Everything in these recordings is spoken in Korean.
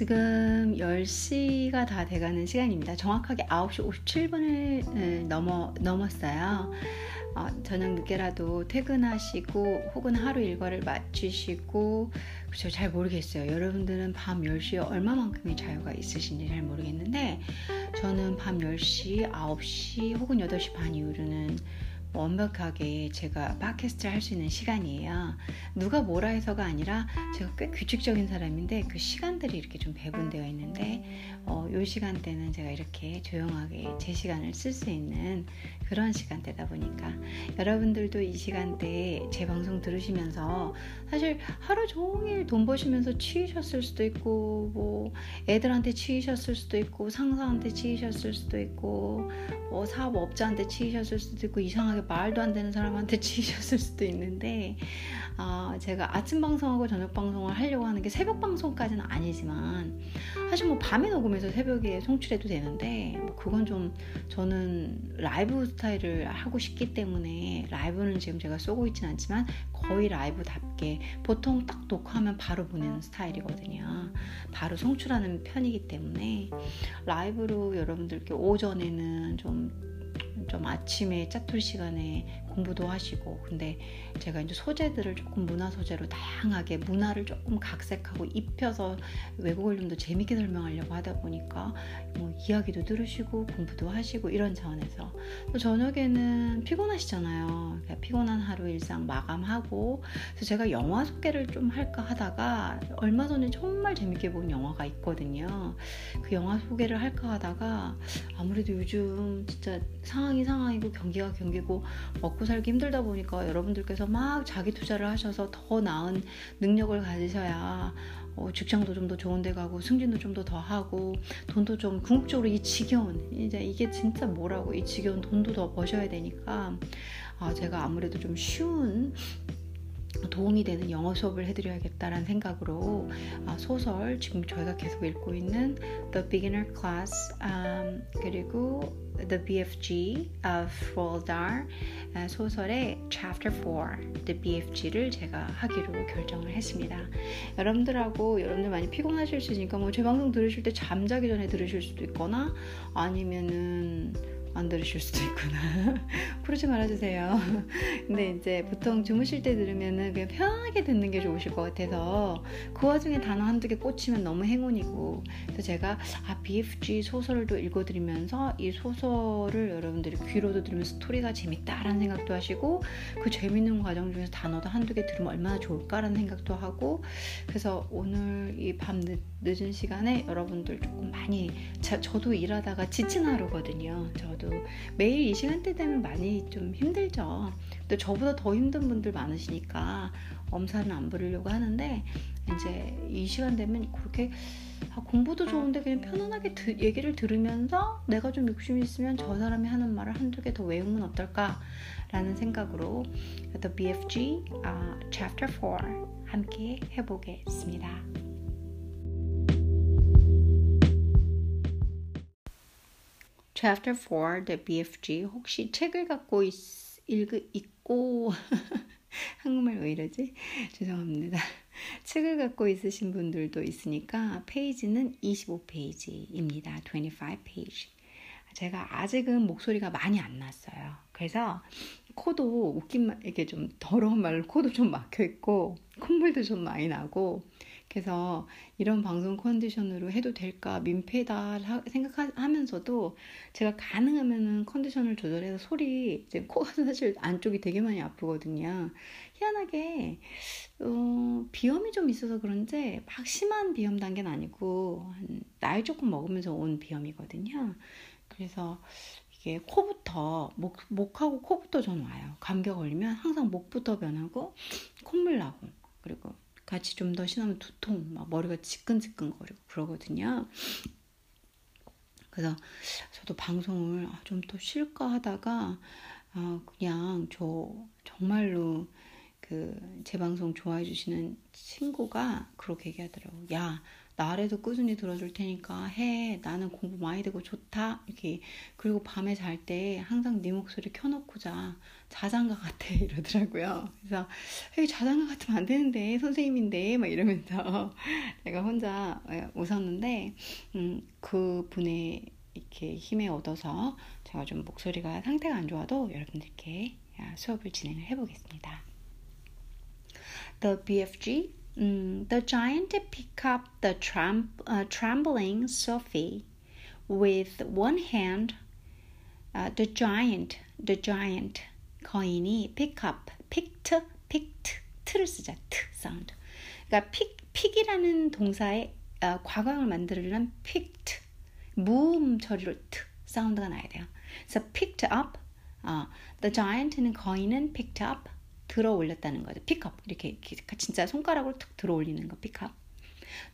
지금 10시가 다 돼가는 시간입니다. 정확하게 9시 57분을 넘어, 넘었어요. 어, 저녁 늦게라도 퇴근하시고 혹은 하루 일과를 마치시고 그렇죠 잘 모르겠어요 여러분들은 밤 10시에 얼마만큼의 자유가 있으신지 잘 모르겠는데 저는 밤 10시 9시 혹은 8시 반 이후로는 완벽하게 제가 팟캐스트를 할 수 있는 시간이에요. 누가 뭐라 해서가 아니라 제가 꽤 규칙적인 사람인데 그 시간들이 이렇게 좀 배분되어 있는데 어, 요 시간대는 제가 이렇게 조용하게 제 시간을 쓸 수 있는 그런 시간대다 보니까 여러분들도 이 시간대에 제 방송 들으시면서 사실 하루 종일 돈 버시면서 치이셨을 수도 있고 뭐 애들한테 치이셨을 수도 있고 상사한테 치이셨을 수도 있고 뭐 사업업자한테 치이셨을 수도 있고 이상하게 말도 안 되는 사람한테 치이셨을 수도 있는데 어, 제가 아침 방송하고 저녁 방송을 하려고 하는 게 새벽 방송까지는 아니지만 사실 뭐 밤에 녹음해서 새벽에 송출해도 되는데 뭐 그건 좀 저는 라이브 스타일을 하고 싶기 때문에 라이브는 지금 제가 쏘고 있진 않지만 거의 라이브답게 보통 딱 녹화하면 바로 보내는 스타일이거든요. 바로 송출하는 편이기 때문에 라이브로 여러분들께 오전에는 좀 좀 아침에 짜투리 시간에 공부도 하시고 근데 제가 이제 소재들을 조금 문화 소재로 다양하게 문화를 조금 각색하고 입혀서 외국어를 좀더 재밌게 설명하려고 하다 보니까 뭐 이야기도 들으시고 공부도 하시고 이런 차원에서 또 저녁에는 피곤하시잖아요. 그러니까 피곤한 하루 일상 마감하고 그래서 제가 영화 소개를 좀 할까 하다가 얼마 전에 정말 재밌게 본 영화가 있거든요. 그 영화 소개를 할까 하다가 아무래도 요즘 진짜 상황이 상황이고 경기가 경기고 먹고 살기 힘들다 보니까 여러분들께서 막 자기 투자를 하셔서 더 나은 능력을 가지셔야 어, 직장도 좀 더 좋은 데 가고 승진도 좀 더 더 하고 돈도 좀 궁극적으로 이 지겨운 이제 이게 진짜 뭐라고 이 지겨운 돈도 더 버셔야 되니까 아, 제가 아무래도 좀 쉬운 도움이 되는 영어 수업을 해드려야겠다라는 생각으로 아, 소설 지금 저희가 계속 읽고 있는 The Beginner Class um, 그리고 The BFG of Roald Dahl 소설의 Chapter 4 The BFG를 제가 하기로 결정을 했습니다. 여러분들하고 여러분들 많이 피곤하실 수 있으니까 뭐 제 방송 들으실 때 잠자기 전에 들으실 수도 있거나 아니면은 안 들으실 수도 있구나. 부르지 말아주세요. 근데 이제 보통 주무실 때 들으면은 그냥 편하게 듣는 게 좋으실 것 같아서 그 와중에 단어 한두 개 꽂히면 너무 행운이고 그래서 제가 아 BFG 소설도 읽어드리면서 이 소설을 여러분들이 귀로도 들으면 스토리가 재밌다라는 생각도 하시고 그 재밌는 과정 중에서 단어도 한두 개 들으면 얼마나 좋을까라는 생각도 하고 그래서 오늘 이 밤 늦 은 시간에 여러분들 조금 많이 자, 저도 일하다가 지친 하루거든요. 저 저도 매일 이 시간대 되면 많이 좀 힘들죠. 또 저보다 더 힘든 분들 많으시니까 엄살은 안 부르려고 하는데 이제 이 시간 되면 그렇게 아, 공부도 좋은데 그냥 편안하게 드, 얘기를 들으면서 내가 좀 욕심이 있으면 저 사람이 하는 말을 한두 개 더 외우면 어떨까라는 생각으로 The BFG uh, Chapter 4 함께 해보겠습니다. Chapter 4, The BFG. 혹시 책을 갖고 있, 읽, 있고, 한국말 왜 이러지? 죄송합니다. 책을 갖고 있으신 분들도 있으니까 페이지는 25페이지입니다. 25페이지. 제가 아직은 목소리가 많이 안 났어요. 그래서 코도 웃긴 말, 이게 좀 더러운 말로 코도 좀 막혀 있고, 콧물도 좀 많이 나고, 그래서 이런 방송 컨디션으로 해도 될까 민폐다 생각하면서도 제가 가능하면은 컨디션을 조절해서 소리 이제 코가 사실 안쪽이 되게 많이 아프거든요. 희한하게 어, 비염이 좀 있어서 그런지 막 심한 비염 단계는 아니고 나이 조금 먹으면서 온 비염이거든요. 그래서 이게 코부터 목 목하고 코부터 전 와요. 감기가 걸리면 항상 목부터 변하고 콧물 나고 그리고 같이 좀 더 신으면 두통, 막 머리가 지끈지끈거리고 그러거든요. 그래서 저도 방송을 아, 좀더 쉴까 하다가 아, 그냥 저 정말로 그그제 방송 좋아해 주시는 친구가 그렇게 얘기하더라고. 야, 나래도 꾸준히 들어줄 테니까 해. 나는 공부 많이 되고 좋다. 이렇게. 그리고 밤에 잘 때 항상 네 목소리 켜놓고 자. 자장가 같아. 이러더라고요. 그래서, 에이, 자장가 같으면 안 되는데, 선생님인데, 막 이러면서 내가 혼자 예, 웃었는데, 음, 그 분의 이렇게 힘에 얻어서 제가 좀 목소리가 상태가 안 좋아도 여러분들께 수업을 진행을 해보겠습니다. The BFG Mm, the giant picked up the tram- uh, trembling Sophie with one hand. Uh, the giant, the giant 거인이 pick up, picked, picked, 트를 쓰자, 트 사운드. 그러니까 pick, pick이라는 동사의 어, 과거형을 만들려면 picked, 무음 처리로 트 sound가 나야 돼요. 그래서 picked up, 어, the giant는 거인은 picked up, 들어 올렸다는 거죠. pick up 이렇게, 진짜 손가락으로 툭 들어 올리는 거 pick up.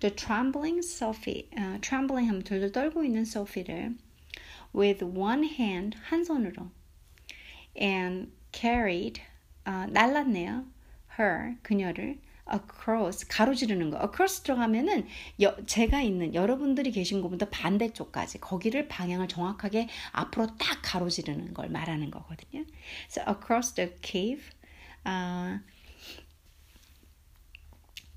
The trembling Sophie, uh, trembling 하면 들들 떨고 있는 Sophie를 with one hand 한 손으로 and carried uh, 날랐네요. her 그녀를 across 가로지르는 거. across 들어가면은 여, 제가 있는 여러분들이 계신 곳부터 반대쪽까지 거기를 방향을 정확하게 앞으로 딱 가로지르는 걸 말하는 거거든요. So across the cave 아,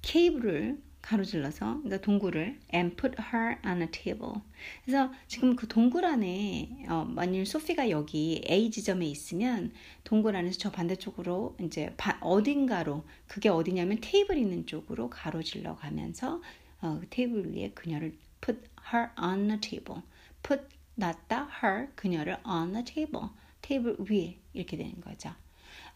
케이블을 가로질러서 그러니까 동굴을 and put her on a table. 그래서 지금 그 동굴 안에 어, 만일 소피가 여기 A 지점에 있으면 동굴 안에서 저 반대쪽으로 이제 바, 어딘가로 그게 어디냐면 테이블 있는 쪽으로 가로질러 가면서 어, 그 테이블 위에 그녀를 put her on a table. put 놨다 her 그녀를 on a table. 테이블 위에 이렇게 되는 거죠.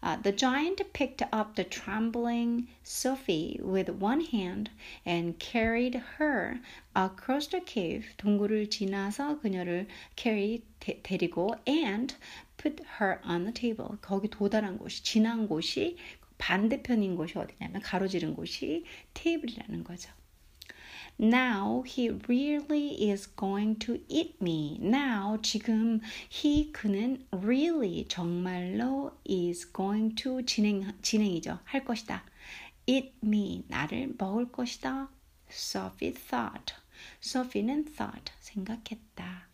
Uh, the giant picked up the trembling Sophie with one hand and carried her across the cave. 동굴을 지나서 그녀를 carry 데, 데리고 and put her on the table. 거기 도달한 곳이 지난 곳이 반대편인 곳이 어디냐면 가로지른 곳이 테이블이라는 거죠. Now he really is going to eat me. Now 지금 he 그는 really 정말로 is going to 진행 진행이죠. 할 것이다. eat me 나를 먹을 것이다. Sophie thought. Sophie는 thought 생각했다.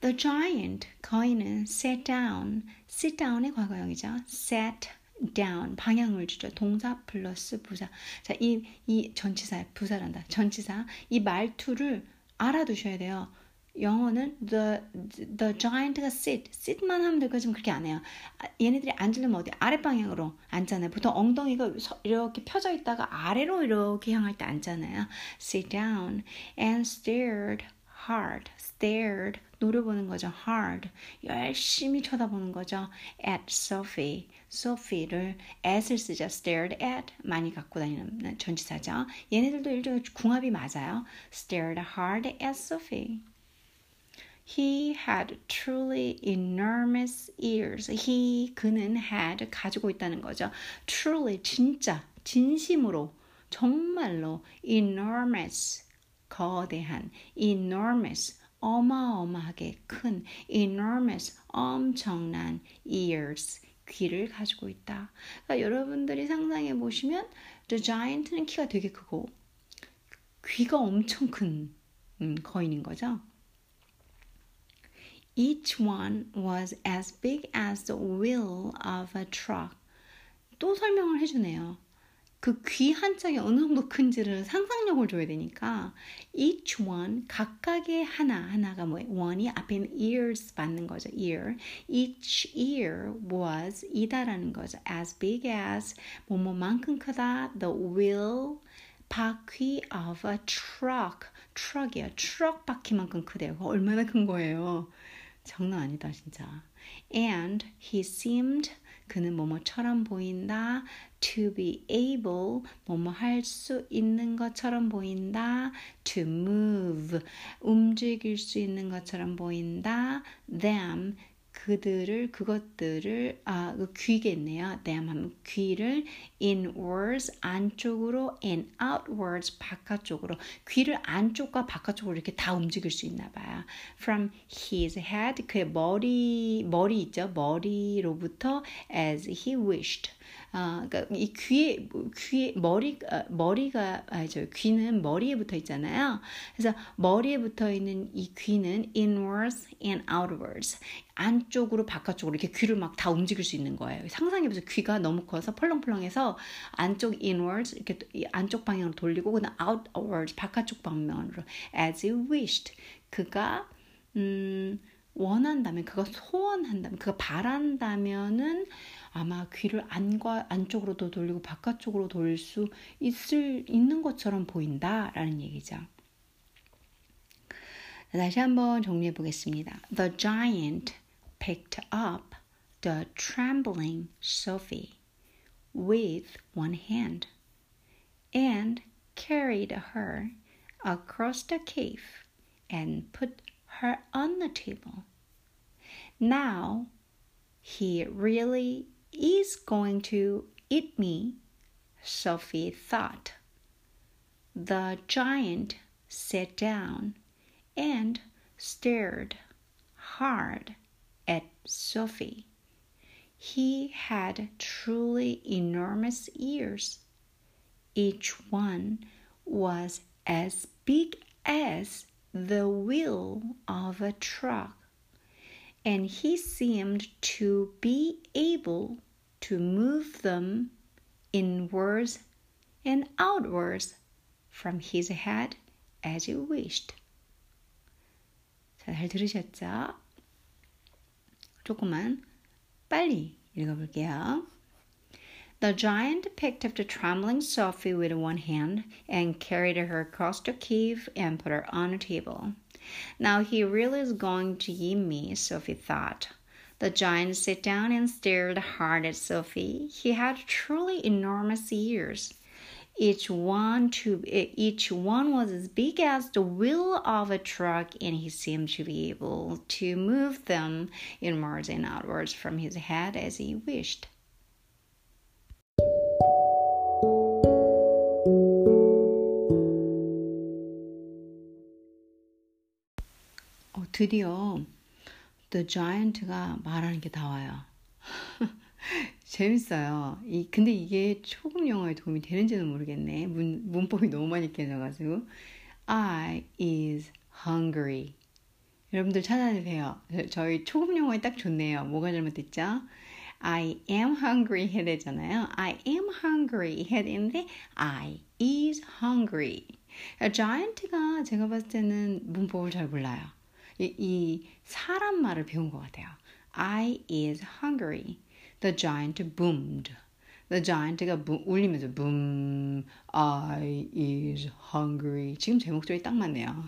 The giant 거인은 sat down. sit down의 과거형이죠. sat down 방향을 주죠. 동사 플러스 부사. 자, 이, 이 전치사, 부사란다. 전치사. 이 말투를 알아두셔야 돼요. 영어는 the the giant가 sit sit만 하면 되고 지금 그렇게 안 해요. 얘네들이 앉으려면 어디 아랫 방향으로 앉잖아요. 보통 엉덩이가 이렇게 펴져 있다가 아래로 이렇게 향할 때 앉잖아요. Sit down and stared hard, stared 노려보는 거죠. hard 열심히 쳐다보는 거죠. at Sophie Sophie를 at을 쓰죠. stared at 많이 갖고 다니는 전치사죠. 얘네들도 일종의 궁합이 맞아요. stared hard at Sophie. He had truly enormous ears. He 그는 had 가지고 있다는 거죠. Truly 진짜 진심으로 정말로 enormous 거대한 enormous 어마어마하게 큰 enormous 엄청난 ears 귀를 가지고 있다. 그러니까 여러분들이 상상해 보시면 the giant는 키가 되게 크고 귀가 엄청 큰 음, 거인인 거죠. Each one was as big as the wheel of a truck. 또 설명을 해주네요. 그 귀 한 짝이 어느 정도 큰지를 상상력을 줘야 되니까 each one 각각의 하나 하나가 뭐예요? one이 앞에 있는 ears 받는 거죠. ear. each ear was 이다라는 거죠. as big as 뭐뭐만큼 크다. the wheel 바퀴 of a truck. truck이요. truck 바퀴만큼 크대요. 얼마나 큰 거예요? 장난 아니다 진짜. And he seemed 그는 뭐뭐처럼 보인다. to be able 뭐뭐 할 수 있는 것처럼 보인다. to move 움직일 수 있는 것처럼 보인다. them 그들을 그것들을 아그 귀겠네요. them 하면 귀를 inwards 안쪽으로 and outwards 바깥쪽으로 귀를 안쪽과 바깥쪽으로 이렇게 다 움직일 수 있나 봐요. From his head 그의 머리 머리 있죠. 머리로부터 as he wished 아, 그러니까 이 귀에 귀에 머리 머리가 아저 귀는 머리에 붙어 있잖아요. 그래서 머리에 붙어 있는 이 귀는 inwards and outwards 안쪽으로 바깥쪽으로 이렇게 귀를 막 다 움직일 수 있는 거예요. 상상해보세요. 귀가 너무 커서 펄렁펄렁해서 안쪽 inwards 이렇게 안쪽 방향으로 돌리고 그다음 outwards 바깥쪽 방면으로 as you wished 그가 음 원한다면 그가 소원한다면 그가 바란다면은 아마 귀를 안과 안쪽으로도 돌리고 바깥쪽으로 돌릴 수 있을 있는 것처럼 보인다라는 얘기죠. 다시 한번 정리해 보겠습니다. The giant picked up the trembling Sophie with one hand and carried her across the cave and put her on the table. Now he really is going to eat me, Sophie thought. The giant sat down and stared hard at Sophie. He had truly enormous ears. Each one was as big as the wheel of a truck, and he seemed to be able to move them inwards and outwards from his head as he wished. 잘 들으셨죠? 조금만 빨리 읽어볼게요. The giant picked up the trembling Sophie with one hand and carried her across the cave and put her on a table. Now he really is going to eat me, Sophie thought. The giant sat down and stared hard at Sophie. He had truly enormous ears. Each one to each one was as big as the wheel of a truck, and he seemed to be able to move them inwards and outwards from his head as he wished. 드디어 The Giant가 말하는 게 나와요. 재밌어요. 이, 근데 이게 초급 영어에 도움이 되는지는 모르겠네. 문, 문법이 너무 많이 깨져가지고. I is hungry. 여러분들 찾아주세요. 저희 초급 영어에 딱 좋네요. 뭐가 잘못됐죠? I am hungry 해야 되잖아요. I am hungry 해야 되는데 I is hungry. giant가 제가 봤을 때는 문법을 잘 몰라요. 이, 이 사람 말을 배운 것 같아요. I is hungry. The giant boomed. The giant가 부, 울리면서 boom. I is hungry. 지금 제 목소리 딱 맞네요.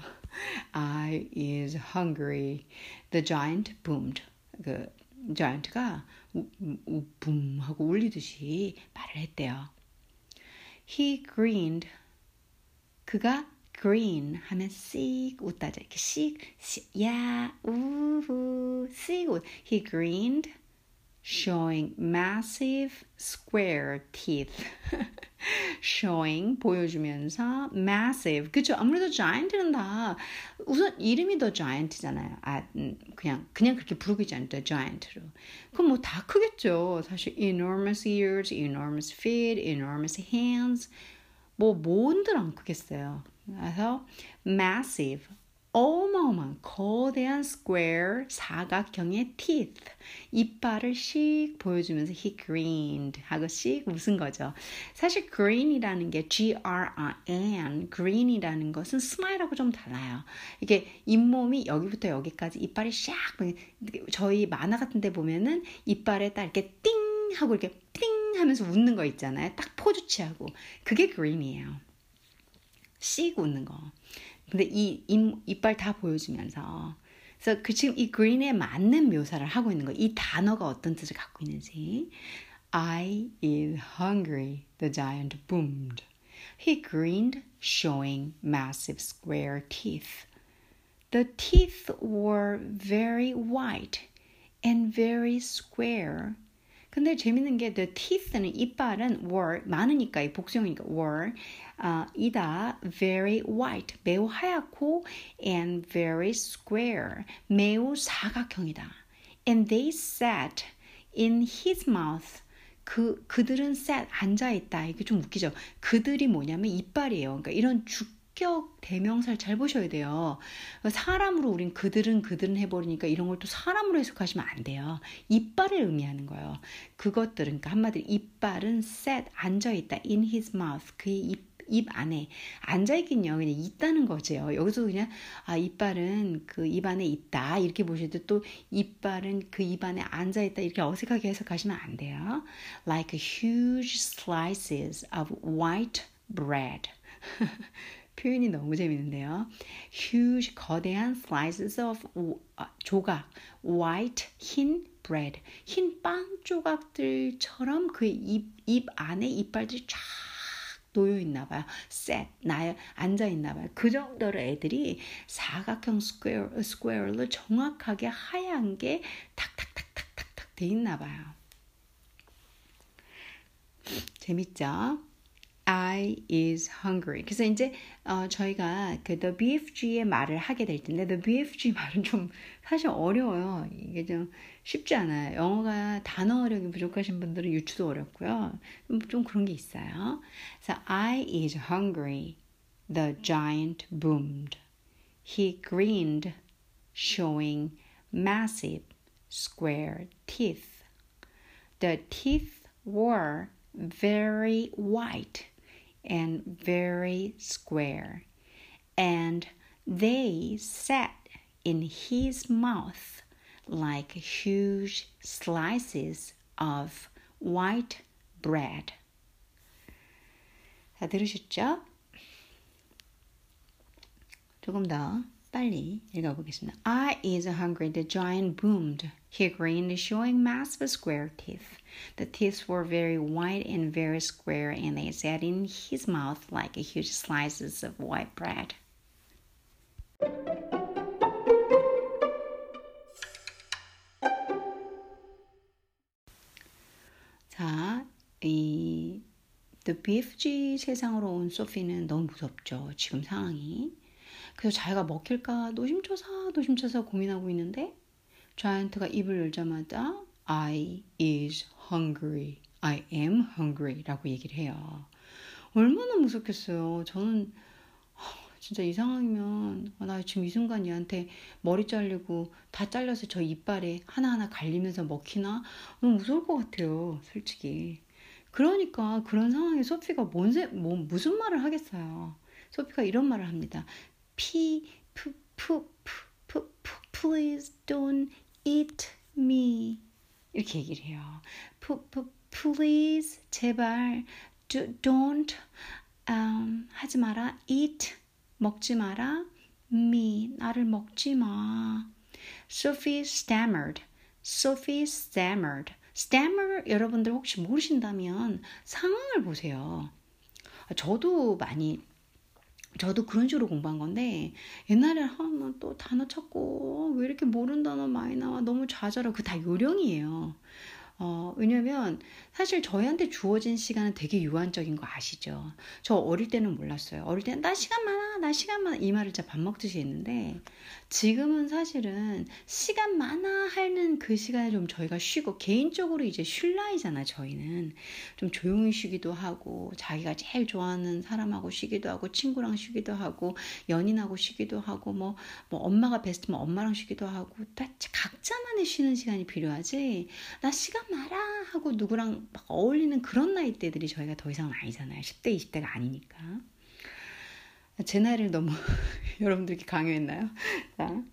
I is hungry. The giant boomed. 그 giant가 붐 하고 울리듯이 말을 했대요. He grinned. 그가 green 하면 씩 웃다죠. 이렇게 씩, 씩 야, 우후, 씩 웃. He grinned, showing massive square teeth. showing 보여주면서 massive 그죠 아무래도 giant는 다 우선 이름이 더 giant잖아요 아 그냥 그냥 그렇게 있지 않죠 giant로 그럼 뭐 다 크겠죠 사실 enormous ears enormous feet enormous hands 뭐 뭔들 안 크겠어요 그래서 massive 어마어마한 거대한 square 사각형의 teeth 이빨을 씩 보여주면서 he grinned 하고 씩 웃은 거죠. 사실 green이라는 게 G-R-I-N green이라는 것은 smile하고 좀 달라요. 이게 잇몸이 여기부터 여기까지 이빨이 샥 저희 만화 같은 데 보면은 이빨에 딱 이렇게 띵 하고 이렇게 띵 하면서 웃는 거 있잖아요. 딱 포즈 취하고 그게 green이에요. 씩 웃는 거. 근데 이 입, 이빨 다 보여주면서 그래서 그 지금 이 green에 맞는 묘사를 하고 있는 거. 이 단어가 어떤 뜻을 갖고 있는지. I is hungry, the giant boomed. He grinned, showing massive square teeth. The teeth were very white and very square. 근데 재밌는 게 the teeth는 이빨은 were 많으니까 이 복수형이니까 were 어, 이다 very white 매우 하얗고 and very square 매우 사각형이다. And they sat in his mouth 그 그들은 sat 앉아 있다. 이게 좀 웃기죠. 그들이 뭐냐면 이빨이에요. 그러니까 이런 주격 대명사를 잘 보셔야 돼요. 사람으로 우린 그들은 그들은 해버리니까 이런 걸 또 사람으로 해석하시면 안 돼요. 이빨을 의미하는 거예요. 그것들은 그러니까 한마디로 이빨은 sat 앉아 있다. in his mouth 그의 입 입 안에 앉아 있긴요. 그냥 있다는 거죠. 여기서 그냥 아 이빨은 그 입 안에 있다 이렇게 보셔도 또 이빨은 그 입 안에 앉아 있다 이렇게 어색하게 해석하시면 안 돼요. Like huge slices of white bread. 표현이 너무 재밌는데요. huge 거대한 slices of 조각 white 흰 bread 흰 빵 조각들처럼 그 입 입 안에 이빨들이 쫙 놓여 있나 봐요. set 나 앉아 있나 봐요. 그 정도로 애들이 사각형 square square를 정확하게 하얀 게 탁탁탁탁탁탁 돼 있나 봐요. 재밌죠? I is hungry. 그래서 이제 어, 저희가 그 the BFG의 말을 하게 될 텐데 the BFG 말은 좀 사실 어려워요. 이게 좀 쉽지 않아요. 영어가 단어력이 부족하신 분들은 유추도 어렵고요. 좀, 좀 그런 게 있어요. 그래서 I is hungry. The giant boomed. He grinned, showing massive square teeth. The teeth were very white and very square, and they sat in his mouth like huge slices of white bread. 다 들으셨죠? 조금 더 빨리 읽어보겠습니다. I is hungry. The giant boomed. He grinned, showing massive square teeth. The teeth were very white and very square, and they sat in his mouth like huge slices of white bread. 자, 이 The BFG 세상으로 온 소피는 너무 무섭죠. 지금 상황이. 그래서 자기가 먹힐까 노심초사 노심초사 고민하고 있는데 자이언트가 입을 열자마자 I is hungry. I am hungry 라고 얘기를 해요. 얼마나 무섭겠어요. 저는 진짜 이 상황이면 나 지금 이 순간 얘한테 머리 잘리고 다 잘려서 저 이빨에 하나하나 갈리면서 먹히나 너무 무서울 것 같아요. 솔직히. 그러니까 그런 상황에 소피가 뭔, 뭐, 무슨 말을 하겠어요. 소피가 이런 말을 합니다. P, P, P, P, P, please don't eat me. 이렇게 얘기를 해요. P, P, please, 제발, do, don't, um, 하지 마라, eat, 먹지 마라, me, 나를 먹지 마. Sophie stammered. Sophie stammered. stammer 여러분들 혹시 모르신다면 상황을 보세요. 저도 많이 저도 그런 식으로 공부한 건데 옛날에 하면 또 단어 찾고 왜 이렇게 모르는 단어 많이 나와 너무 좌절하고 그 다 요령이에요. 어, 왜냐면 사실 저희한테 주어진 시간은 되게 유한적인 거 아시죠? 저 어릴 때는 몰랐어요. 어릴 때는 나 시간 많아, 나 시간 많아 이 말을 진짜 밥 먹듯이 했는데 지금은 사실은 시간 많아 하는 그 시간에 좀 저희가 쉬고 개인적으로 이제 쉴 나이잖아 저희는 좀 조용히 쉬기도 하고 자기가 제일 좋아하는 사람하고 쉬기도 하고 친구랑 쉬기도 하고 연인하고 쉬기도 하고 뭐, 뭐 엄마가 베스트면 엄마랑 쉬기도 하고 다 각자만의 쉬는 시간이 필요하지 나 시간 많아 하고 누구랑 막 어울리는 그런 나이대들이 저희가 더 이상 아니잖아요 10대 20대가 아니니까 제 나이를 너무 여러분들께 강요했나요? 자.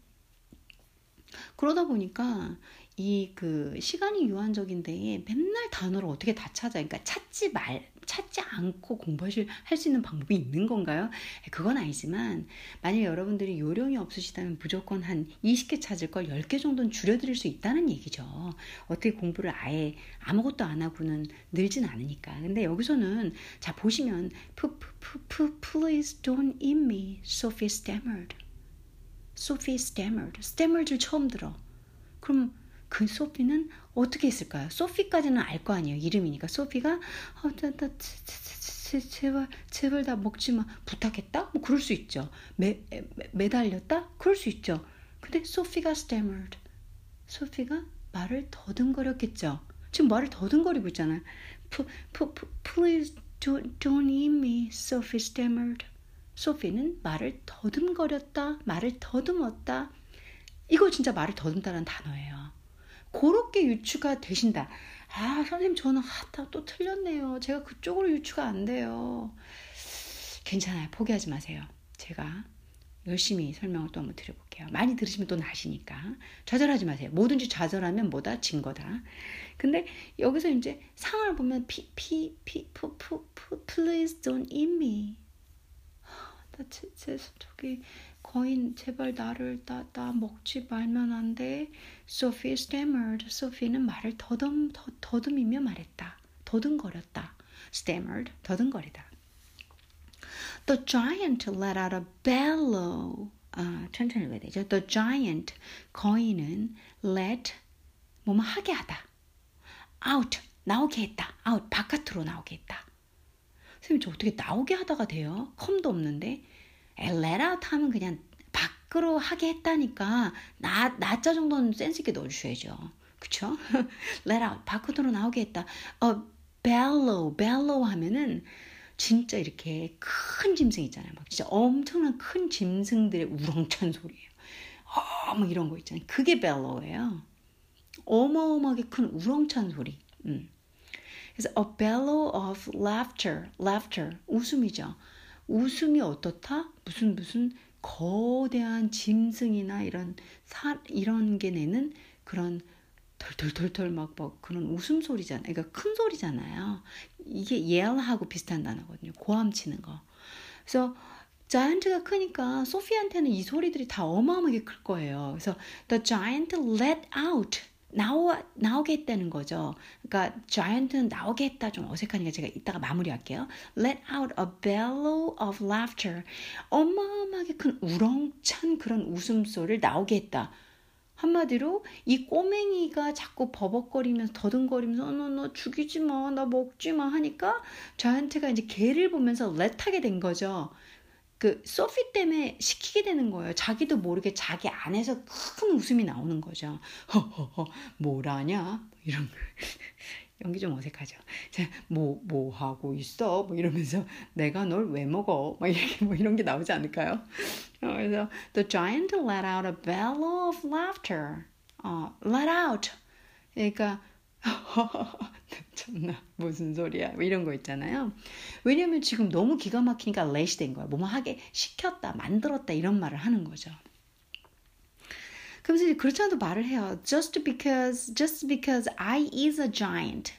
그러다 보니까 이 그 시간이 유한적인데 맨날 단어를 어떻게 다 찾아? 그러니까 찾지 말 찾지 않고 공부하실 할수 있는 방법이 있는 건가요? 그건 아니지만 만약 여러분들이 요령이 없으시다면 무조건 한 20개 찾을 걸 10개 정도는 줄여드릴 수 있다는 얘기죠. 어떻게 공부를 아예 아무것도 안 하고는 늘진 않으니까. 근데 여기서는 자 보시면 please don't eat me, Sophie stammered. Sophie stammered. stammered를 처음 들어. 그럼 그 소피는 어떻게 했을까요? 소피까지는 알 거 아니에요. 이름이니까. 소피가 어, 나, 나, 제, 제발 제발 다 먹지 마. 부탁했다? 뭐 그럴 수 있죠. 매, 매, 매 달렸다? 그럴 수 있죠. 근데 소피가 stammered. 소피가 말을 더듬거렸겠죠. 지금 말을 더듬거리고 있잖아요. Please don't, don't eat me, Sophie stammered. 소피는 말을 더듬거렸다, 말을 더듬었다. 이거 진짜 말을 더듬다는 단어예요. 그렇게 유추가 되신다. 아, 선생님, 저는 아, 또 틀렸네요. 제가 그쪽으로 유추가 안 돼요. 괜찮아요. 포기하지 마세요. 제가 열심히 설명을 또 한번 드려볼게요. 많이 들으시면 또 나시니까. 좌절하지 마세요. 뭐든지 좌절하면 뭐다? 진 거다. 근데 여기서 이제 상을 보면 피, 피, 피, 푸, 푸, 푸, please don't eat me. 나 제, 제, 저기 거인 제발 나를 나, 나 먹지 말면 안 돼. Sophie stammered. 소피는 말을 더듬, 더, 더듬이며 말했다. 더듬거렸다. stammered. 더듬거리다. The giant let out a bellow. 아, 천천히 읽어야 되죠. The giant, 거인은 let, 뭐뭐 하게 하다. out, 나오게 했다. out, 바깥으로 나오게 했다. 선생님, 저 어떻게 나오게 하다가 돼요? 컴도 없는데. Let out 하면 그냥 밖으로 하게 했다니까 나, 나자 정도는 센스 있게 넣어주셔야죠. 그쵸? let out, 밖으로 나오게 했다. 어, bellow, bellow 하면은 진짜 이렇게 큰 짐승 있잖아요. 막 진짜 엄청난 큰 짐승들의 우렁찬 소리예요. 어, 막 이런 거 있잖아요. 그게 벨로예요. 어마어마하게 큰 우렁찬 소리. 음. 그래서 a bellow of laughter, laughter, 웃음이죠. 웃음이 어떻다? 무슨 무슨 거대한 짐승이나 이런 사, 이런 게 내는 그런 덜덜덜덜 막, 막 그런 웃음 소리잖아요. 그러니까 큰 소리잖아요. 이게 yell하고 비슷한 단어거든요. 고함 치는 거. 그래서 자이언트가 크니까 소피한테는 이 소리들이 다 어마어마하게 클 거예요. 그래서 the giant let out 나오, 나오게 했다는 거죠. 그러니까 giant는 나오게 했다 좀 어색하니까 제가 이따가 마무리할게요. Let out a bellow of laughter. 어마어마하게 큰 우렁찬 그런 웃음소리를 나오게 했다. 한마디로 이 꼬맹이가 자꾸 버벅거리면서 더듬거리면서 너너 죽이지 마, 나 먹지 마 하니까 저한테가 이제 개를 보면서 렛하게 된 거죠. 그 소피 때문에 시키게 되는 거예요. 자기도 모르게 자기 안에서 큰 웃음이 나오는 거죠. 허허허 뭐라냐 뭐 이런 연기 좀 어색하죠. 뭐, 뭐 하고 있어? 뭐 이러면서 내가 널 왜 먹어? 막 이렇게 뭐 이런 게 나오지 않을까요? 어, 그래서 The giant let out a bellow of laughter. 어, let out. 그러니까 참나 무슨 소리야 뭐 이런 거 있잖아요. 왜냐면 지금 너무 기가 막히니까 let이 된 거야. 뭐뭐 하게 시켰다, 만들었다 이런 말을 하는 거죠. 그러면서 이제 그렇지 않아도 말을 해요. Just because, just because I is a giant.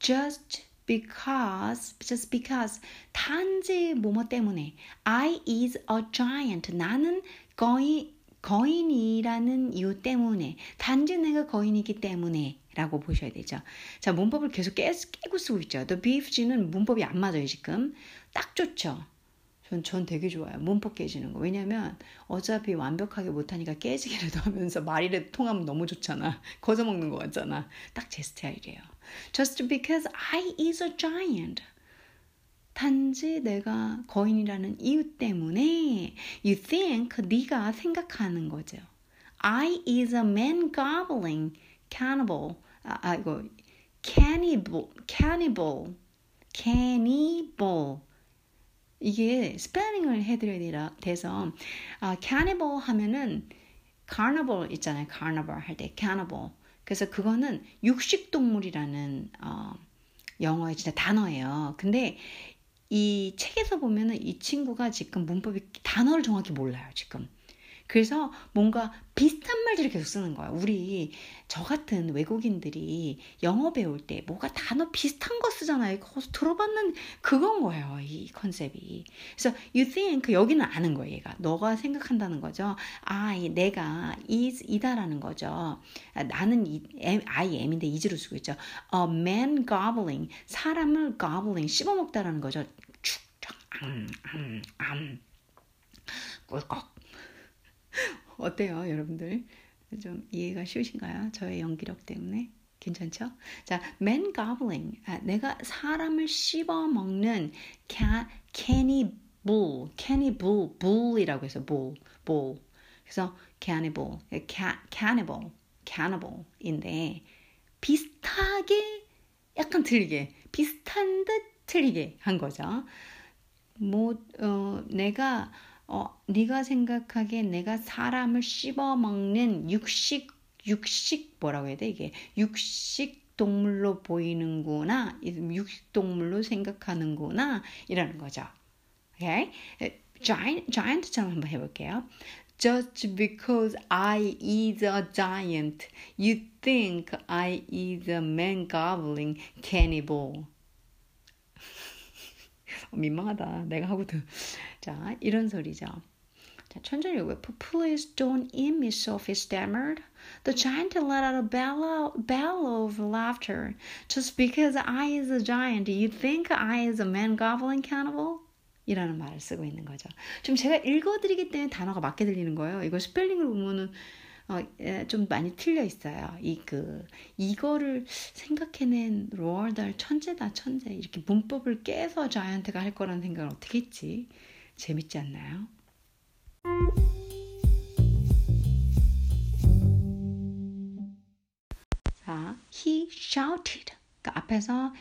Just because, just because. 단지 뭐뭐 때문에. I is a giant. 나는 거의 거인이라는 이유 때문에 단지 내가 거인이기 때문에 라고 보셔야 되죠. 자, 문법을 계속 깨, 깨고 쓰고 있죠. The BFG는 문법이 안 맞아요, 지금. 딱 좋죠. 전, 전 되게 좋아요. 문법 깨지는 거. 왜냐면 어차피 완벽하게 못하니까 깨지기라도 하면서 말이라도 통하면 너무 좋잖아. 거저먹는 거 같잖아. 딱 제 스타일이에요. Just because I is a giant. 단지 내가 거인이라는 이유 때문에 you think 네가 생각하는 거죠. I is a man gobbling cannibal. 아, 아 이거 cannibal, cannibal, cannibal. 이게 스펠링을 해드려야 돼서 아, cannibal 하면은 carnival 있잖아요. carnival 할 때 cannibal. 그래서 그거는 육식 동물이라는 어, 영어의 진짜 단어예요. 근데 이 책에서 보면은 이 친구가 지금 문법이 단어를 정확히 몰라요. 지금. 그래서 뭔가 비슷한 말들을 계속 쓰는 거야. 우리 저 같은 외국인들이 영어 배울 때 뭐가 단어 비슷한 거 쓰잖아요. 거기서 들어봤는 그건 거예요. 이 컨셉이. 그래서 you think 여기는 아는 거예요. 얘가. 너가 생각한다는 거죠. I 내가 is 이다라는 거죠. 나는 이, I am인데 is로 쓰고 있죠. A man gobbling 사람을 gobbling 씹어먹다라는 거죠. 축, 암, 암, 암. 꿀꺽 어때요, 여러분들? 좀 이해가 쉬우신가요? 저의 연기력 때문에? 괜찮죠? 자, man gobbling. 아, 내가 사람을 씹어 먹는 ca, cannibal, cannibal, bull이라고 해서 bull, bull. 그래서 cannibal, ca, cannibal, cannibal인데 비슷하게 약간 틀리게 비슷한 듯 틀리게 한 거죠. 뭐 어, 내가 어, 네가 생각하기에 내가 사람을 씹어 먹는 육식 육식 뭐라고 해야 돼 이게 육식 동물로 보이는구나 육식 동물로 생각하는구나 이라는 거죠. 오케이? giant giant처럼 한번 해볼게요. Just because I is a giant, you think I is a man gobbling cannibal. 민망하다. 내가 하고도. 자, 이런 소리죠. 자, 천천히 왜 Please don't eat me, Sophie stammered. The giant let out a bellow, bellow of laughter. Just because I is a giant, you think I is a man gobbling cannibal? 이라는 말을 쓰고 있는 거죠. 좀 제가 읽어드리기 때문에 단어가 맞게 들리는 거예요. 이거 스펠링을 보면은 어, 예, 좀 많이 틀려 있어요. 이 그 이거를 생각해낸 로얼 달 천재다 천재 이렇게 문법을 깨서 저한테가 할 거라는 생각을 어떻게 했지? 재밌지 않나요? 자, he shouted. 그 앞에서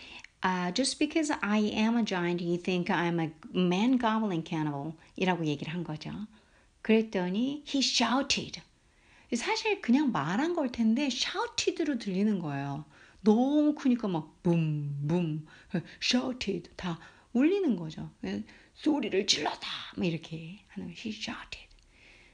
uh, just because I am a giant, you think I'm a man gobbling cannibal 이라고 얘기를 한 거죠. 그랬더니 he shouted. 사실 그냥 말한 걸 텐데 shouted로 들리는 거예요. 너무 크니까 막 붐 붐 shouted 다 울리는 거죠. 소리를 질렀다 뭐 이렇게 하는 거 he shouted.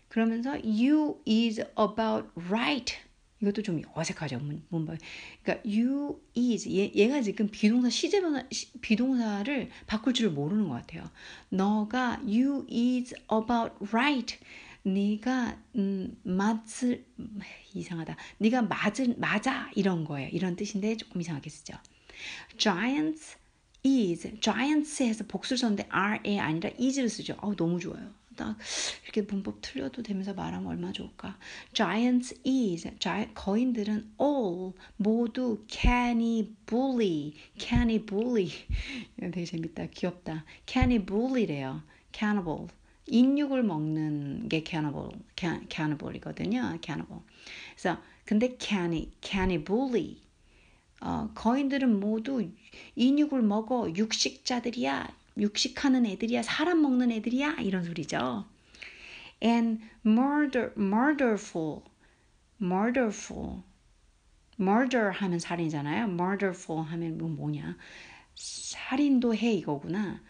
그러면서 you is about right 이것도 좀 어색하죠 문법. 그러니까 you is 얘, 얘가 지금 비동사 시제 변화 비동사를 바꿀 줄을 모르는 것 같아요. 너가 you is about right. 네가 음, 맞을 이상하다. 네가 맞을 맞아 이런 거예요. 이런 뜻인데 조금 이상하게 쓰죠. Giants is giants에서 복수를 썼는데 r에 아니라 is를 쓰죠. 어, 너무 좋아요. 딱 이렇게 문법 틀려도 되면서 말하면 얼마나 좋을까. Giants is 자, 거인들은 all 모두 canny bully, canny bully. 되게 재밌다, 귀엽다. canny bully래요. cannibal. 인육을 먹는 게 cannibal, cannibal이거든요. cannibal. 그래서 근데 canny, bully. 어, 거인들은 모두 인육을 먹어 육식자들이야. 육식하는 애들이야, 사람 먹는 애들이야 이런 소리죠. And murder, murderful, murderful, murder 하면 살인이잖아요. murderful 하면 뭐냐? 살인도 해 이거구나.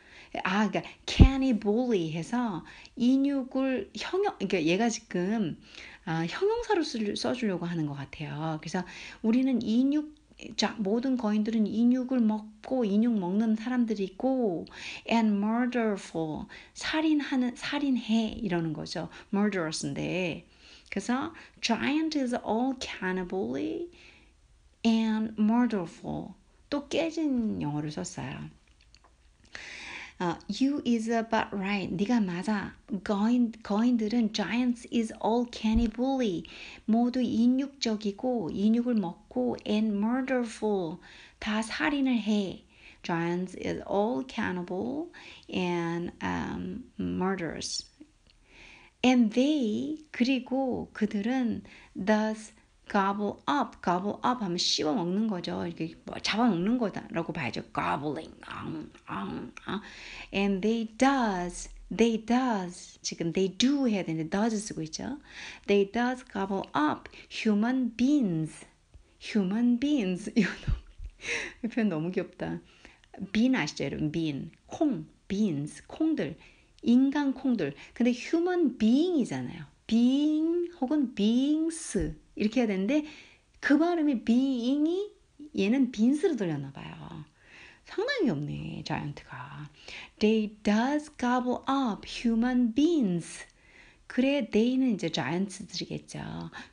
아, 그러니까 cannibally 해서 인육을 형용, 그러니까 얘가 지금 아, 형용사로 써주려고 하는 것 같아요. 그래서 우리는 인육 자, 모든 거인들은 인육을 먹고 인육 먹는 사람들이 있고 and murderful 살인하는 살인해 이러는 거죠. murderous인데 그래서 giant is all cannibally and murderful 또 깨진 영어를 썼어요. 어, you is about right. 네가 맞아. 거인, 거인들은 giants is all cannibally. 모두 인육적이고 인육을 먹고 and murderful. 다 살인을 해. Giants is all cannibal and um, murderers. And they 그리고 그들은 thus gobble up, gobble up 하면 씹어 먹는 거죠. 이렇게 뭐 잡아먹는 거다라고 봐야죠. gobbling, 앙, 앙, 앙. and they does, they does 지금 they do 해야 되는데 does 쓰고 있죠. They does gobble up human beings, human beings 이거 너무 이 표현 너무 귀엽다. bean 아시죠, 여러분? bean 콩, beans 콩들, 인간 콩들. 근데 human being이잖아요. being 혹은 beings 이렇게 해야 되는데 그 발음이 being이 얘는 빈스로 들렸나 봐요. 상당히 없네, 자이언트가. They does gobble up human beings. 그래, they는 이제 자이언트들이겠죠.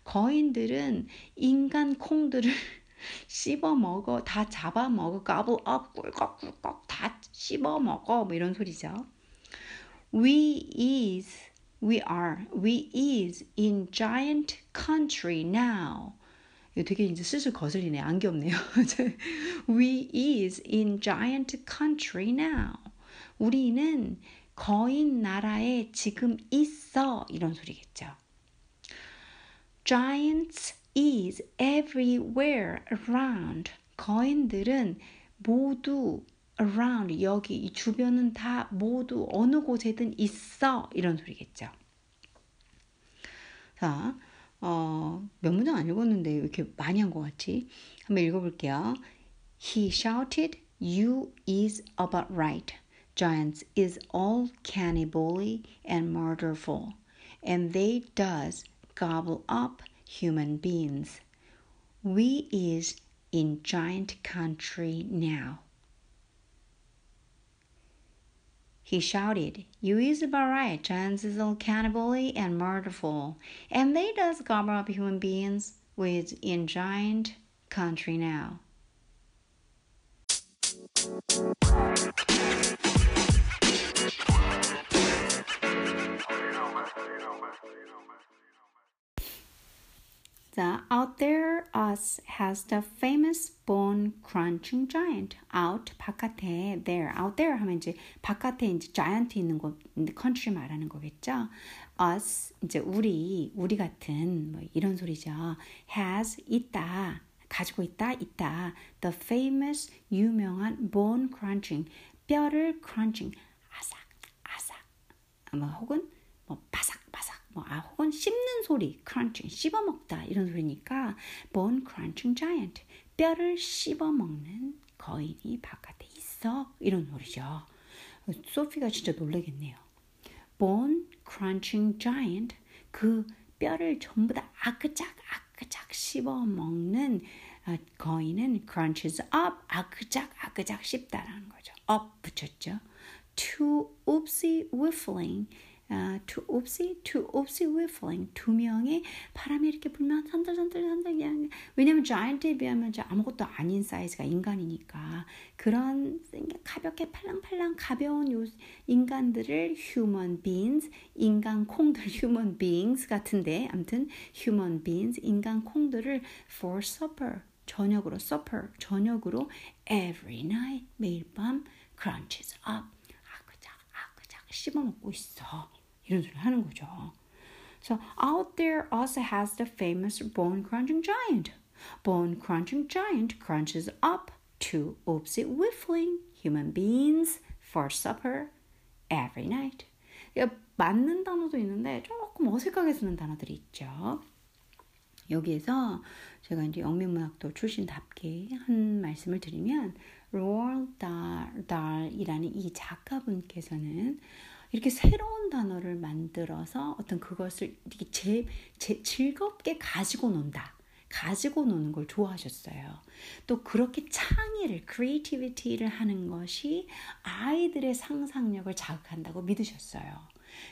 거인들은 인간 콩들을 씹어 먹어, 다 잡아 먹어, gobble up, 꿀꺽꿀꺽 다 씹어 먹어, 뭐 이런 소리죠. We is We are, we is in giant country now. 이거 되게 이제 슬슬 거슬리네. 안 귀엽네요. we is in giant country now. 우리는 거인 나라에 지금 있어. 이런 소리겠죠. Giants is everywhere around. 거인들은 모두 around 여기 이 주변은 다 모두 어느 곳에든 있어 이런 소리겠죠. 자, 어, 몇 문장 안 읽었는데 왜 이렇게 많이 한 것 같지? 한번 읽어볼게요. He shouted, "You is about right. Giants is all cannibally and murderful, and they does gobble up human beings. We is in giant country now. He shouted, You is about right, giants is all cannibally and murderful, and they does gobble up human beings with in giant country now. The out there us has the famous bone crunching giant. out 바깥에 there out there 하면 이제 바깥에 이제 giant 있는 곳 country 말하는 거겠죠. us 이제 우리 우리 같은 뭐 이런 소리죠. has 있다 가지고 있다 있다. The famous 유명한 bone crunching 뼈를 crunching 아삭 아삭 뭐 혹은 뭐 바삭 뭐 아, 혹은 씹는 소리 crunching 씹어 먹다 이런 소리니까 bone crunching giant 뼈를 씹어 먹는 거인이 바깥에 있어 이런 소리죠. 소피가 진짜 놀라겠네요. bone crunching giant 그 뼈를 전부 다 아그작 아그작 씹어 먹는 거인은 crunches up 아그작 아그작 씹다라는 거죠. up 붙였죠. to oopsie whiffling 아, to 옵시, to 옵시 whiffling 두 명의 바람이 이렇게 불면 산들산들산들 그냥. 왜냐면 giant에 비하면 아무것도 아닌 사이즈가 인간이니까. 그런 가볍게 팔랑팔랑 가벼운 요 인간들을 human beings 인간 콩들 human beings 같은데 아무튼 human beings 인간 콩들을 for supper 저녁으로 supper 저녁으로 every night 매일 밤 crunches up. 아그작 아그작 씹어 먹고 있어. 이런 소리 하는 거죠. So out there also has the famous bone crunching giant. Bone crunching giant crunches up to oopsie whiffling human beings for supper every night. 맞는 단어도 있는데 조금 어색하게 쓰는 단어들이 있죠. 여기에서 제가 이제 영민문학도 출신답게 한 말씀을 드리면 로얼 달이라는 이 작가분께서는 이렇게 새로운 단어를 만들어서 어떤 그것을 이렇게 제, 제 즐겁게 가지고 논다. 가지고 노는 걸 좋아하셨어요. 또 그렇게 창의를, creativity를 하는 것이 아이들의 상상력을 자극한다고 믿으셨어요.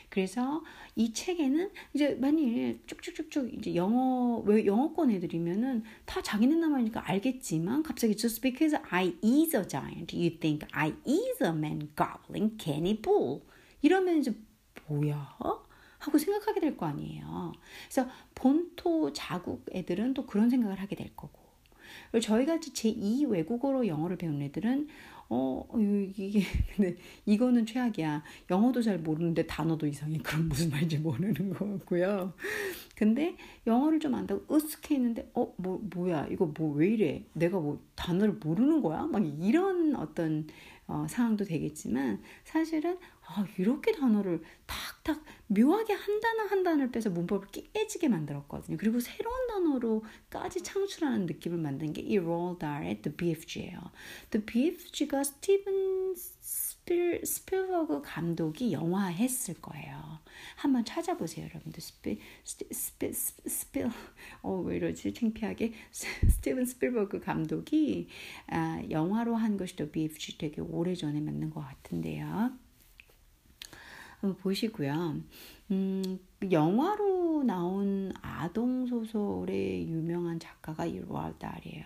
그래서 이 책에는 이제 만일 쭉쭉쭉쭉 이제 영어 왜 영어권 애들이면은 다 자기네 나라니까 알겠지만 갑자기 just because I is a giant, you think I is a man gobbling canny bull. 이러면 이제 뭐야? 하고 생각하게 될 거 아니에요. 그래서 본토 자국 애들은 또 그런 생각을 하게 될 거고. 그리고 저희 같이 제2 외국어로 영어를 배운 애들은 어, 이게, 근데 이거는 최악이야. 영어도 잘 모르는데 단어도 이상해. 그럼 무슨 말인지 모르는 거 같고요. 근데 영어를 좀 안다고 으쓱해 있는데, 어, 뭐, 뭐야. 이거 뭐 왜 이래. 내가 뭐 단어를 모르는 거야? 막 이런 어떤 어, 상황도 되겠지만 사실은 아, 이렇게 단어를 탁탁 묘하게 한 단어 한 단어를 빼서 문법을 깨지게 만들었거든요. 그리고 새로운 단어로까지 창출하는 느낌을 만든 게이 로ald Dahl의 The BFG예요. The BFG가 스티븐 스필, 스필버그 감독이 영화했을 거예요. 한번 찾아보세요, 여러분들. 스피, 스피, 스필, 어, 왜 이러지? 창피하게. 스티븐 스필버그 감독이 아, 영화로 한 것이 The BFG 되게 오래전에 맞는 것 같은데요. 보시고요. 음, 영화로 나온 아동 소설의 유명한 작가가 이 로알 달이에요.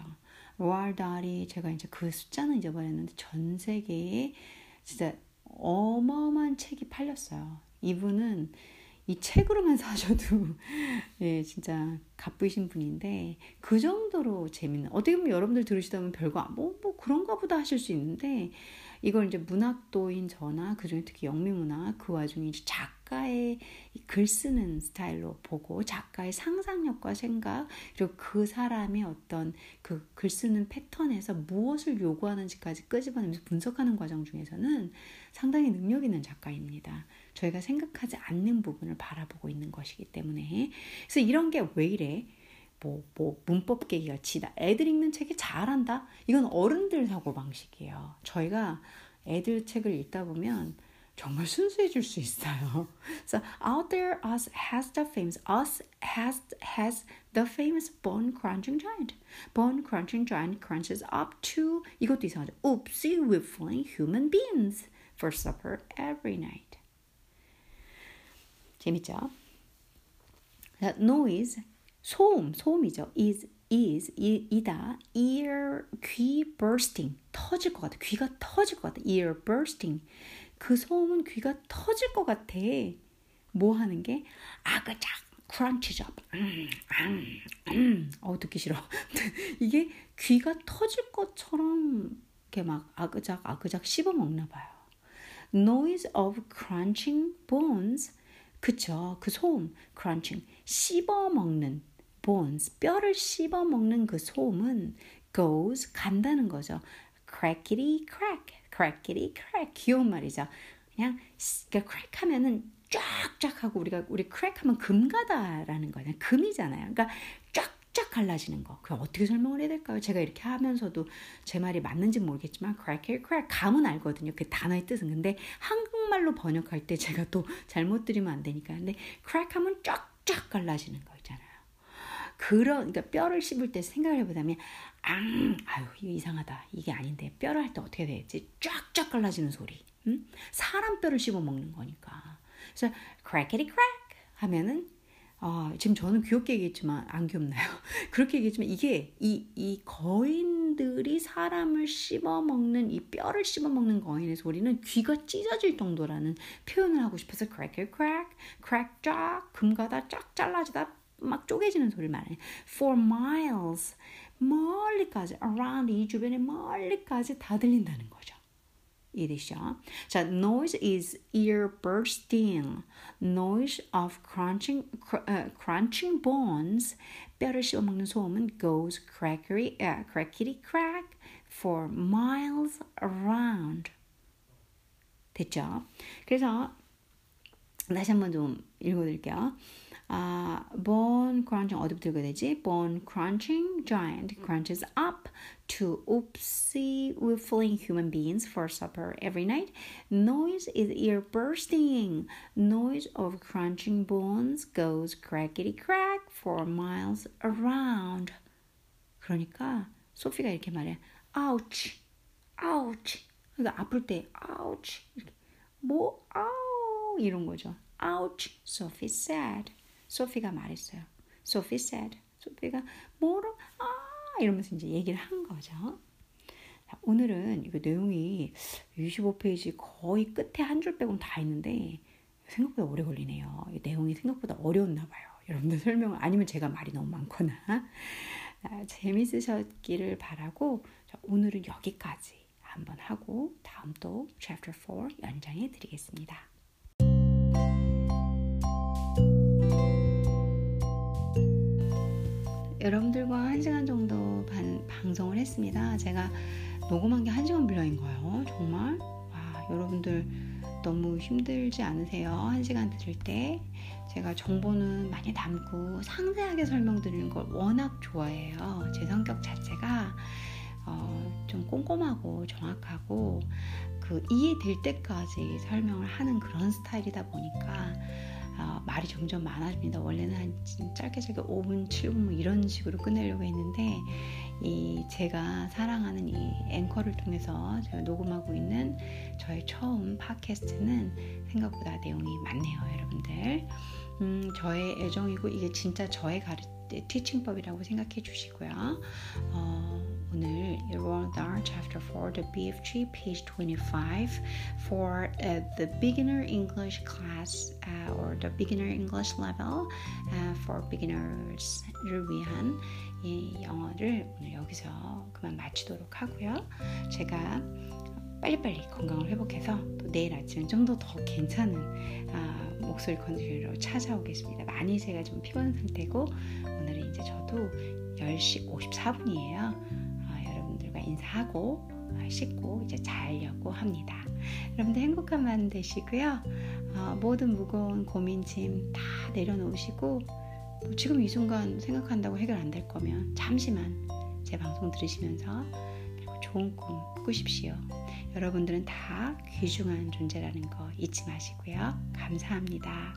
로알 달이 제가 이제 그 숫자는 잊어버렸는데 전 세계에 진짜 어마어마한 책이 팔렸어요. 이분은 이 책으로만 사셔도 예 진짜 갚으신 분인데 그 정도로 재밌는 어떻게 보면 여러분들 들으시다 보면 별거 뭐뭐 뭐 그런가 보다 하실 수 있는데 이걸 이제 문학도인 저나 그중에 특히 영미문학 그 와중에 이제 작가의 글 쓰는 스타일로 보고 작가의 상상력과 생각 그리고 그 사람의 어떤 그 글 쓰는 패턴에서 무엇을 요구하는지까지 끄집어내면서 분석하는 과정 중에서는 상당히 능력 있는 작가입니다. 저희가 생각하지 않는 부분을 바라보고 있는 것이기 때문에 그래서 이런 게 왜 이래? 뭐, 뭐, 문법 계기가 지다. 애들 읽는 책이 잘한다? 이건 어른들 사고방식이에요. 저희가 애들 책을 읽다 보면 정말 순수해질 수 있어요. So out there us has the famous us has has the famous bone crunching giant. Bone crunching giant crunches up to 이것도 이상하죠. Oopsie whiffling human beings for supper every night. 재밌죠? noise 소음, 소음이죠. is, is, 이, 이다. ear, 귀 bursting. 터질 것 같아. 귀가 터질 것 같아. ear bursting. 그 소음은 귀가 터질 것 같아. 뭐 하는 게? 아그작, crunches up. 음, 음, 음. 어우, 듣기 싫어. 이게 귀가 터질 것처럼 이렇게 막 아그작, 아그작 씹어 먹나 봐요. noise of crunching bones. 그쵸. 그 소음, crunching. 씹어 먹는 bones, 뼈를 씹어 먹는 그 소음은 goes 간다는 거죠. crackety crack, crackety crack 귀여운 말이죠. 그냥 그러니까 crack 하면은 쫙쫙 하고 우리가 우리 crack 하면 금가다라는 거예요. 금이잖아요. 그러니까 쫙쫙 갈라지는 거. 그 어떻게 설명을 해야 될까요? 제가 이렇게 하면서도 제 말이 맞는지 모르겠지만 crackety crack 감은 알거든요. 그 단어의 뜻은. 근데 한국말로 번역할 때 제가 또 잘못 들으면 안 되니까. 근데 crack 하면 쫙쫙 갈라지는 거 있잖아요. 그런 그러니까 뼈를 씹을 때 생각을 해보자면 앙 아유 이거 이상하다 이게 아닌데 뼈를 할 때 어떻게 되지 쫙쫙 갈라지는 소리 응? 사람 뼈를 씹어 먹는 거니까 그래서 crackety crack 하면은 어, 지금 저는 귀엽게 얘기했지만 안 귀엽나요? 그렇게 얘기했지만 이게 이, 이 거인들이 사람을 씹어먹는 이 뼈를 씹어먹는 거인의 소리는 귀가 찢어질 정도라는 표현을 하고 싶어서 crack crack crack 쫙 금가다 쫙 잘라지다 막 쪼개지는 소리를 말해. For miles 멀리까지 around 이 주변에 멀리까지 다 들린다는 거죠. 이해되시죠? 자, noise is ear bursting. noise of crunching uh, crunching bones. 뼈를 씹어먹는 소음은 goes crackety uh, crackety crack for miles around. 됐죠? 그래서 다시 한번 좀 읽어드릴게요. 아, bone crunching 어디부터 읽어야 되지? Bone crunching giant crunches up to oopsie whiffling human beings for supper every night. Noise is ear bursting. Noise of crunching bones goes crackety crack for miles around. 그러니까 소피가 이렇게 말해. ouch, ouch. 그러니까 아플 때 ouch. 이렇게. 뭐 아우 이런 거죠. ouch, Sophie said. 소피가 말했어요. 소피 said. 소피가 뭐로 아 이러면서 이제 얘기를 한 거죠. 자, 오늘은 이거 내용이 25페이지 거의 끝에 한 줄 빼고는 다 있는데 생각보다 오래 걸리네요. 내용이 생각보다 어려웠나 봐요. 여러분들 설명을 아니면 제가 말이 너무 많거나 아, 재밌으셨기를 바라고 자, 오늘은 여기까지 한번 하고 다음 또 chapter 4 연장해 드리겠습니다. 여러분들과 한 시간 정도 반, 방송을 했습니다. 제가 녹음한 게 한 시간 분량인 거예요. 정말. 와, 여러분들 너무 힘들지 않으세요? 한 시간 들을 때. 제가 정보는 많이 담고 상세하게 설명드리는 걸 워낙 좋아해요. 제 성격 자체가 어, 좀 꼼꼼하고 정확하고 그 이해될 때까지 설명을 하는 그런 스타일이다 보니까 어, 말이 점점 많아집니다. 원래는 한 짧게 짧게 5분, 7분 뭐 이런 식으로 끝내려고 했는데 이 제가 사랑하는 이 앵커를 통해서 제가 녹음하고 있는 저의 처음 팟캐스트는 생각보다 내용이 많네요, 여러분들. 음, 저의 애정이고 이게 진짜 저의 가르 티칭법이라고 생각해 주시고요. 어, 오늘 Rodar Chapter 4 The BFG page 25 for uh, the beginner English class uh, or the beginner English level uh, for beginners를 위한 이 영어를 오늘 여기서 그만 마치도록 하고요. 제가 빨리빨리 건강을 회복해서 또 내일 아침은 좀더 더 괜찮은 아, 목소리 컨디션으로 찾아오겠습니다. 많이 제가 좀 피곤한 상태고 오늘은 이제 저도 10시 54분이에요. 아, 여러분들과 인사하고 아, 씻고 이제 자려고 합니다. 여러분들 행복한 밤 되시고요. 어, 모든 무거운 고민 짐 다 내려놓으시고 뭐 지금 이 순간 생각한다고 해결 안 될 거면 잠시만 제 방송 들으시면서 그리고 좋은 꿈 꾸십시오. 여러분들은 다 귀중한 존재라는 거 잊지 마시고요. 감사합니다.